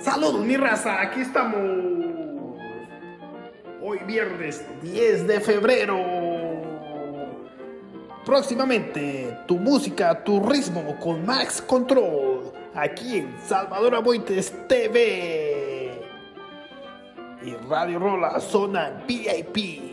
Saludos mi raza, aquí estamos. Hoy viernes 10 de febrero. Próximamente, tu música, tu ritmo con Max Control. Aquí en Salvador Aboites TV. Y Radio Rola Zona VIP.